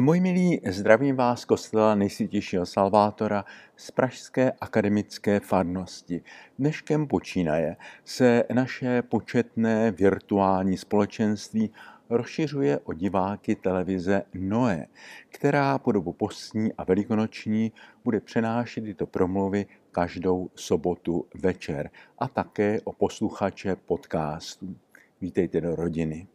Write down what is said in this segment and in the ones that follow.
Moji milí, zdravím vás z kostela nejsvětějšího Salvátora z Pražské akademické farnosti. Dneškem počínaje se naše početné virtuální společenství rozšiřuje o diváky televize Noe, která po dobu postní a velikonoční bude přenášet tyto promluvy každou sobotu večer a také o posluchače podcastů. Vítejte do rodiny.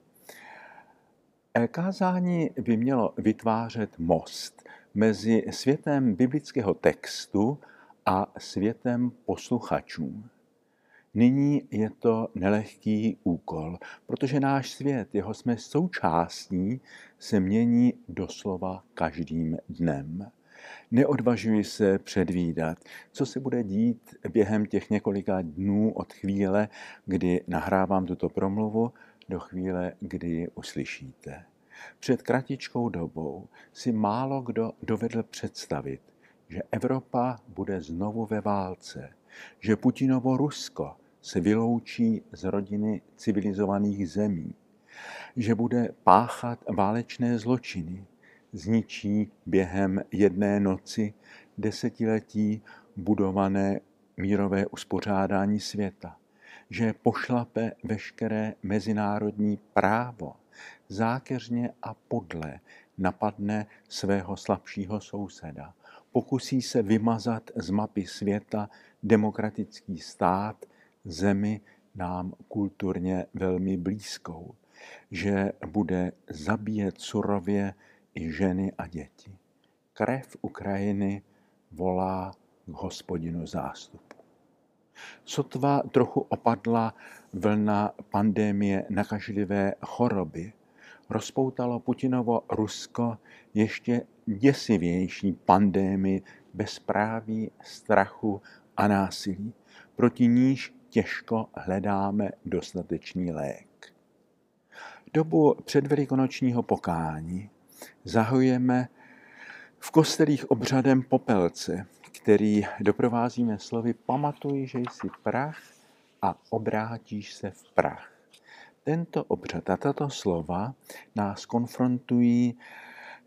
Kázání by mělo vytvářet most mezi světem biblického textu a světem posluchačů. Nyní je to nelehký úkol, protože náš svět, jeho jsme součástí, se mění doslova každým dnem. Neodvažuji se předvídat, co se bude dít během těch několika dnů od chvíle, kdy nahrávám tuto promluvu, do chvíle, kdy ji uslyšíte. Před kratičkou dobou si málo kdo dovedl představit, že Evropa bude znovu ve válce, že Putinovo Rusko se vyloučí z rodiny civilizovaných zemí, že bude páchat válečné zločiny, zničí během jedné noci desetiletí budované mírové uspořádání světa, že pošlape veškeré mezinárodní právo, zákeřně a podle napadne svého slabšího souseda. Pokusí se vymazat z mapy světa demokratický stát, zemi nám kulturně velmi blízkou, že bude zabíjet surově i ženy a děti. Krev Ukrajiny volá k hospodinu zástupu. Sotva trochu opadla vlna pandémie nakažlivé choroby, rozpoutalo Putinovo Rusko ještě děsivější pandémii bezpráví, strachu a násilí, proti níž těžko hledáme dostatečný lék. Dobu předvelikonočního pokání zahujeme v kostelích obřadem popelce, který doprovázíme slovy pamatuj, že jsi prach a obrátíš se v prach. Tento obřad a tato slova nás konfrontují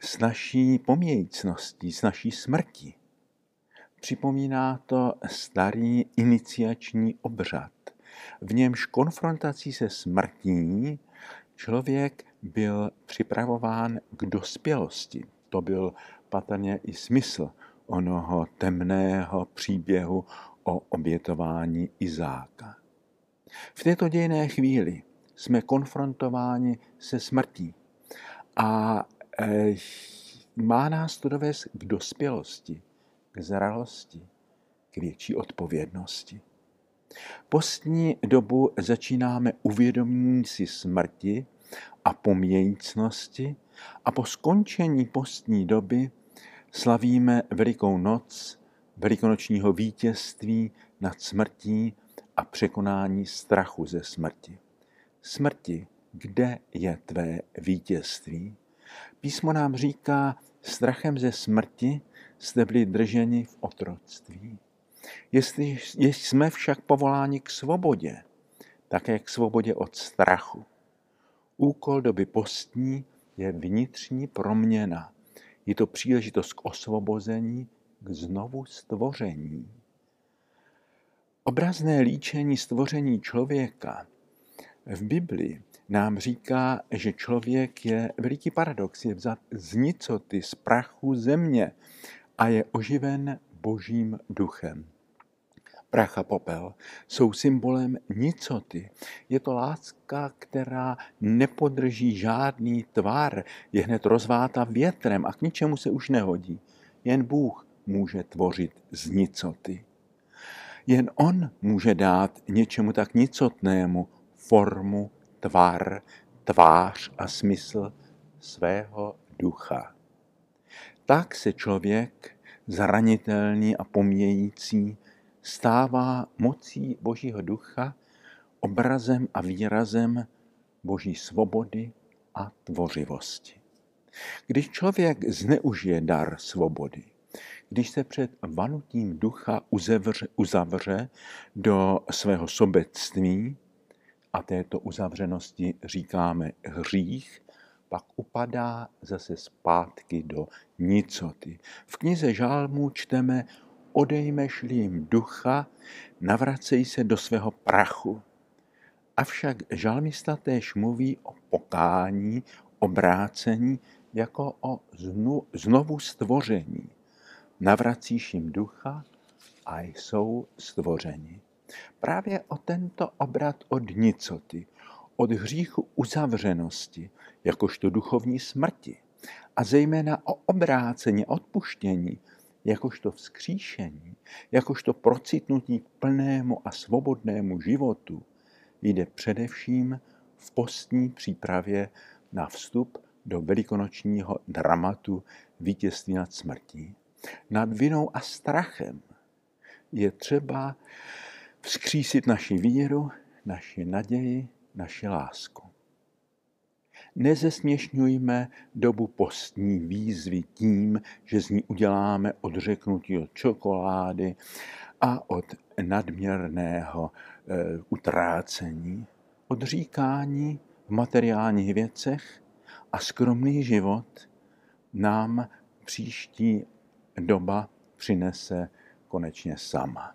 s naší pomějícností, s naší smrtí. Připomíná to starý iniciační obřad. V němž konfrontací se smrtí člověk byl připravován k dospělosti. To byl patrně i smysl onoho temného příběhu o obětování Izáka. V této dějné chvíli jsme konfrontováni se smrtí a e, má nás to dovést k dospělosti, k zralosti, k větší odpovědnosti. Postní dobu začínáme uvědomění si smrti a pomějícnosti a po skončení postní doby slavíme Velikou noc velikonočního vítězství nad smrtí a překonání strachu ze smrti. Smrti, kde je tvé vítězství? Písmo nám říká, strachem ze smrti jste byli drženi v otroctví. Jestli, jestli jsme však povoláni k svobodě, také k svobodě od strachu. Úkol doby postní je vnitřní proměna. Je to příležitost k osvobození, k znovu stvoření. Obrazné líčení stvoření člověka v Biblii nám říká, že člověk je veliký paradox, je vzat z nicoty, z prachu země a je oživen božím duchem. Prach a popel jsou symbolem nicoty. Je to láska, která nepodrží žádný tvar, je hned rozváta větrem a k ničemu se už nehodí. Jen Bůh může tvořit z nicoty. Jen On může dát něčemu tak nicotnému formu, tvar, tvář a smysl svého ducha. Tak se člověk, zranitelný a pomějící, stává mocí Božího ducha, obrazem a výrazem Boží svobody a tvořivosti. Když člověk zneužije dar svobody, když se před vanutím ducha uzavře, uzavře do svého sobectví, a této uzavřenosti říkáme hřích, pak upadá zase zpátky do nicoty. V knize Žálmů čteme, odejmeš jim ducha, navracej se do svého prachu. Avšak žalmista též mluví o pokání, obrácení jako o znovu stvoření. Navracíš jim ducha a jsou stvořeni. Právě o tento obrat od nicoty, od hříchu uzavřenosti, jakožto duchovní smrti, a zejména o obrácení, odpuštění, jakožto vzkříšení, jakožto procitnutí k plnému a svobodnému životu, jde především v postní přípravě na vstup do velikonočního dramatu vítězství nad smrtí. Nad vinou a strachem je třeba vzkřísit naši víru, naši naději, naši lásku. Nezesměšňujme dobu postní výzvy tím, že z ní uděláme odřeknutí od čokolády a od nadměrného e, utrácení, odříkání v materiálních věcech a skromný život nám příští doba přinese konečně sama.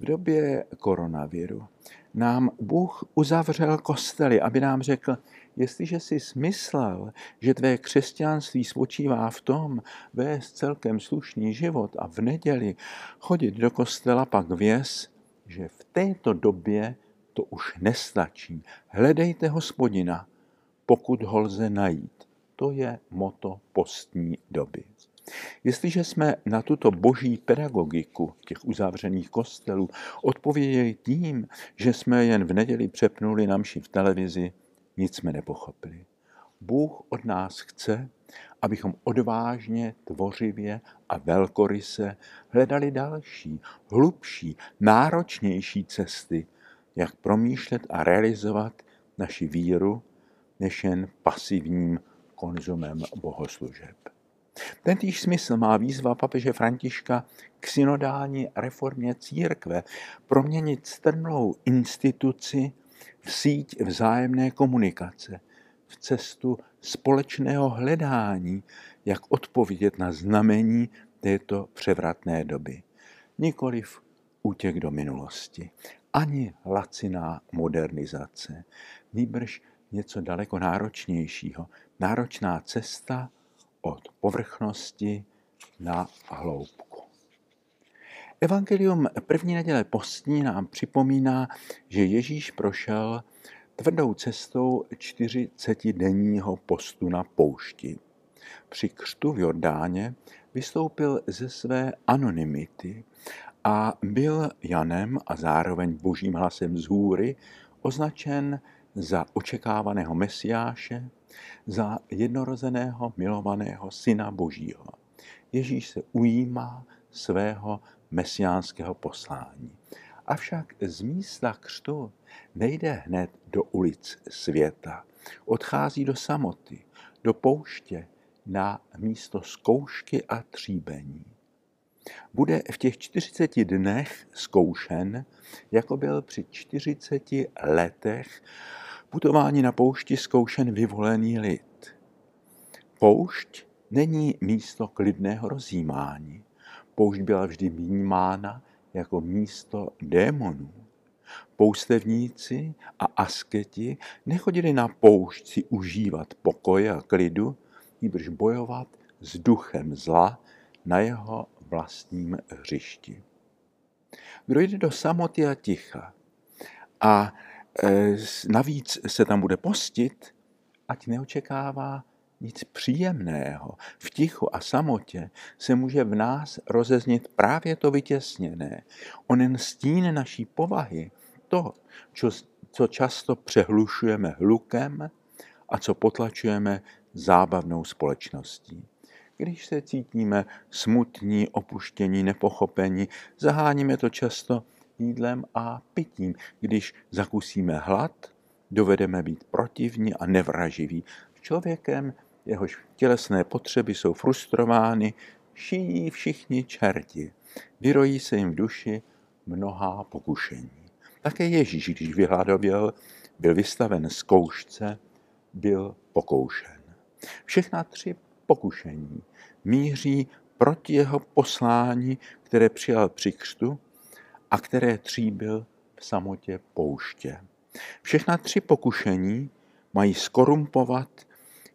V době koronaviru nám Bůh uzavřel kostely, aby nám řekl, jestliže jsi smyslel, že tvé křesťanství spočívá v tom vést celkem slušný život a v neděli chodit do kostela, pak věz, že v této době to už nestačí. Hledejte hospodina, pokud ho lze najít. To je moto postní doby. Jestliže jsme na tuto boží pedagogiku těch uzavřených kostelů odpověděli tím, že jsme jen v neděli přepnuli na mši v televizi, nic jsme nepochopili. Bůh od nás chce, abychom odvážně, tvořivě a velkoryse hledali další, hlubší, náročnější cesty, jak promýšlet a realizovat naši víru, než jen pasivním konzumem bohoslužeb. Tentýž smysl má výzva papeže Františka k synodální reformě církve, proměnit strnulou instituci v síť vzájemné komunikace, v cestu společného hledání, jak odpovědět na znamení této převratné doby. Nikoliv útěk do minulosti, ani laciná modernizace, nýbrž něco daleko náročnějšího. Náročná cesta od povrchnosti na hloubku. Evangelium první neděle postní nám připomíná, že Ježíš prošel tvrdou cestou 40-denního postu na poušti. Při křtu v Jordáně vystoupil ze své anonymity a byl Janem a zároveň božím hlasem z hůry označen za očekávaného mesiáše, za jednorozeného milovaného syna božího. Ježíš se ujímá svého mesiánského poslání. Avšak z místa křtu nejde hned do ulic světa. Odchází do samoty, do pouště, na místo zkoušky a tříbení. Bude v těch 40 dnech zkoušen, jako byl při 40 letech putování na poušti zkoušen vyvolený lid. Poušť není místo klidného rozjímání. Poušť byla vždy vnímána jako místo démonů. Poustevníci a asketi nechodili na poušť si užívat pokoje a klidu, nýbrž bojovat s duchem zla na jeho vlastním hřišti. Kdo jde do samoty a ticha a navíc se tam bude postit, ať neočekává nic příjemného. V tichu a samotě se může v nás rozeznit právě to vytěsněné. Onen stín naší povahy, to, čo, co často přehlušujeme hlukem a co potlačujeme zábavnou společností. Když se cítíme smutní, opuštění, nepochopení, zaháníme to často jídlem a pitím. Když zakusíme hlad, dovedeme být protivní a nevraživí. Člověkem jehož tělesné potřeby jsou frustrovány, šijí všichni čerti. Vyrojí se jim v duši mnohá pokušení. Také Ježíš, když vyhladověl, byl vystaven zkoušce, byl pokoušen. Všechna tři pokušení míří proti jeho poslání, které přijal při křtu a které tříbil v samotě pouště. Všechna tři pokušení mají skorumpovat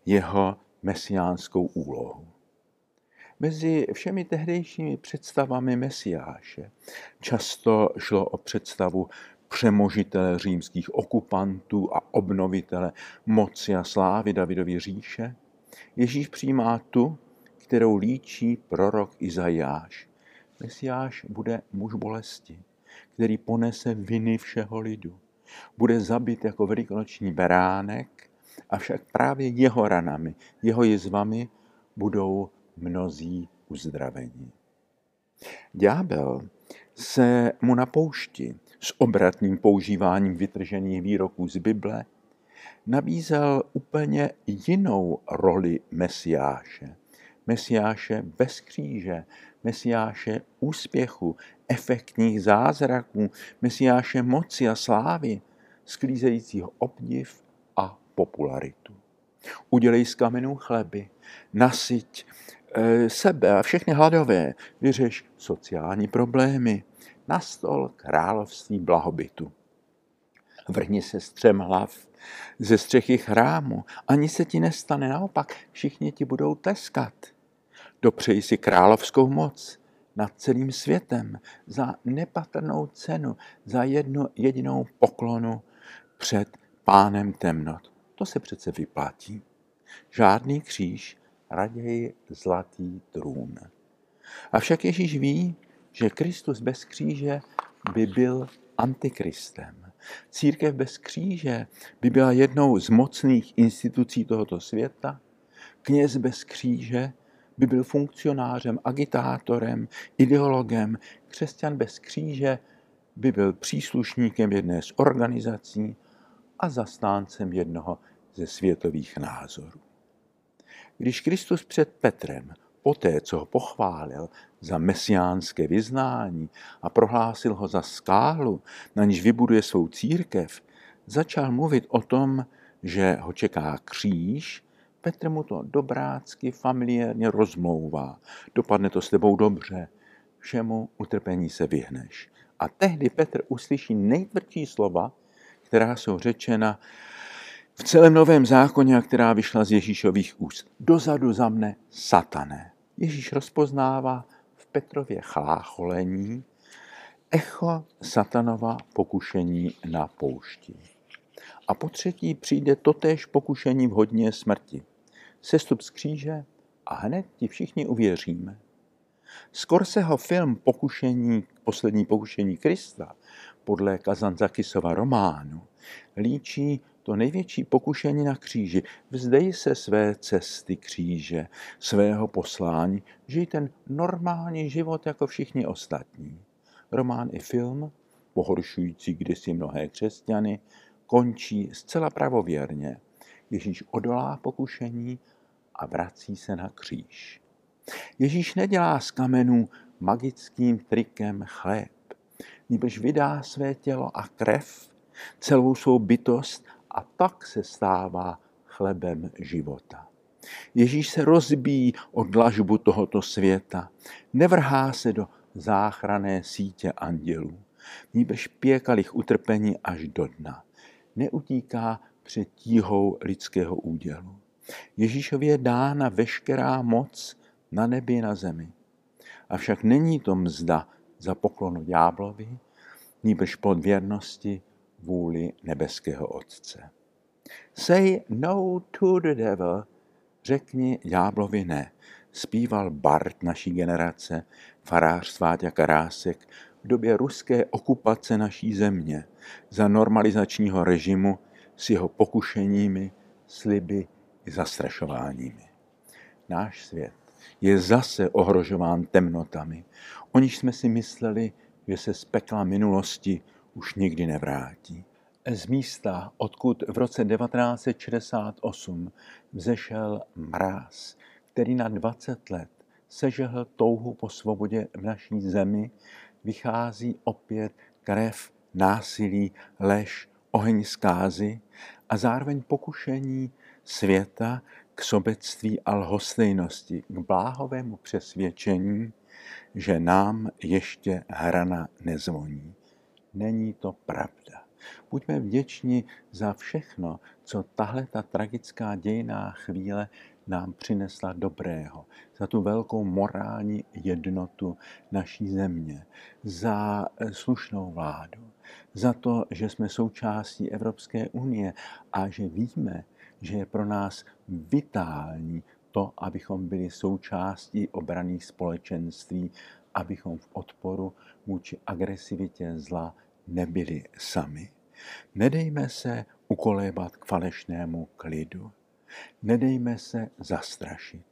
jeho mesiánskou úlohu. Mezi všemi tehdejšími představami Mesiáše často šlo o představu přemožitele římských okupantů a obnovitele moci a slávy Davidovy říše, Ježíš přijímá tu, kterou líčí prorok Izajáš. Mesiáš bude muž bolesti, který ponese viny všeho lidu. Bude zabit jako velikonoční beránek, avšak právě jeho ranami, jeho jizvami budou mnozí uzdravení. Ďábel se mu na poušti s obratným používáním vytržených výroků z Bible nabízel úplně jinou roli Mesiáše. Mesiáše bez kříže, Mesiáše úspěchu, efektních zázraků, Mesiáše moci a slávy, sklízejícího obdiv a popularitu. Udělej z kamenů chleby, nasyť e, sebe a všechny hladové, vyřeš sociální problémy, na stol království blahobytu. Vrhni se střem hlav ze střechy chrámu, ani se ti nestane, naopak všichni ti budou tleskat. Dopřej si královskou moc nad celým světem za nepatrnou cenu, za jednu jedinou poklonu před pánem temnot. To se přece vyplatí. Žádný kříž, raději zlatý trůn. Avšak Ježíš ví, že Kristus bez kříže by byl antikristem. Církev bez kříže by byla jednou z mocných institucí tohoto světa. Kněz bez kříže by byl funkcionářem, agitátorem, ideologem. Křesťan bez kříže by byl příslušníkem jedné z organizací a zastáncem jednoho ze světových názorů. Když Kristus před Petrem, poté co ho pochválil za mesiánské vyznání a prohlásil ho za skálu, na níž vybuduje svou církev, začal mluvit o tom, že ho čeká kříž, Petr mu to dobrácky, familiárně rozmlouvá. Dopadne to s tebou dobře, všemu utrpení se vyhneš. A tehdy Petr uslyší nejtvrdší slova, která jsou řečena v celém novém zákoně která vyšla z Ježíšových úst. Dozadu za mne satané. Ježíš rozpoznává v Petrově chlácholení echo satanova pokušení na poušti. A po třetí přijde totéž pokušení v hodně smrti. Sestup z kříže a hned ti všichni uvěříme. Skorseho film Pokušení, poslední pokušení Krista podle Kazanzakisova románu líčí to největší pokušení na kříži. Vzdej se své cesty kříže, svého poslání, žij ten normální život jako všichni ostatní. Román i film, pohoršující kdysi mnohé křesťany, končí zcela pravověrně. Ježíš odolá pokušení a vrací se na kříž. Ježíš nedělá z kamenů magickým trikem chléb, nebož vydá své tělo a krev, celou svou bytost a tak se stává chlebem života. Ježíš se rozbíjí o dlažbu tohoto světa, nevrhá se do záchrané sítě andělů, níbež pěkalich utrpení až do dna. Neutíká před tíhou lidského údělu. Ježíšově je dána veškerá moc na nebi na zemi. Avšak není to mzda za poklonu ďáblovi, níbrž pod věrnosti vůli nebeského Otce. Say no to the devil, řekni ďáblovi ne, zpíval Bart naší generace, farář Sváťa Karásek, v době ruské okupace naší země za normalizačního režimu s jeho pokušeními, sliby i zastrašováními. Náš svět je zase ohrožován temnotami, o níž jsme si mysleli, že se z pekla minulosti už nikdy nevrátí. Z místa, odkud v roce 1968 vzešel mráz, který na 20 let sežehl touhu po svobodě v naší zemi, vychází opět krev, násilí, lež, oheň zkázy a zároveň pokušení světa k sobectví a lhostejnosti, k bláhovému přesvědčení, že nám ještě hrana nezvoní. Není to pravda. Buďme vděční za všechno, co tahle ta tragická dějná chvíle nám přinesla dobrého, za tu velkou morální jednotu naší země, za slušnou vládu, za to, že jsme součástí Evropské unie a že víme, že je pro nás vitální to, abychom byli součástí obraných společenství, abychom v odporu vůči agresivitě zla nebyli sami. Nedejme se ukolébat k falešnému klidu. Nedejme se zastrašit.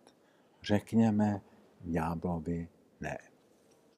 Řekněme ďáblovi ne.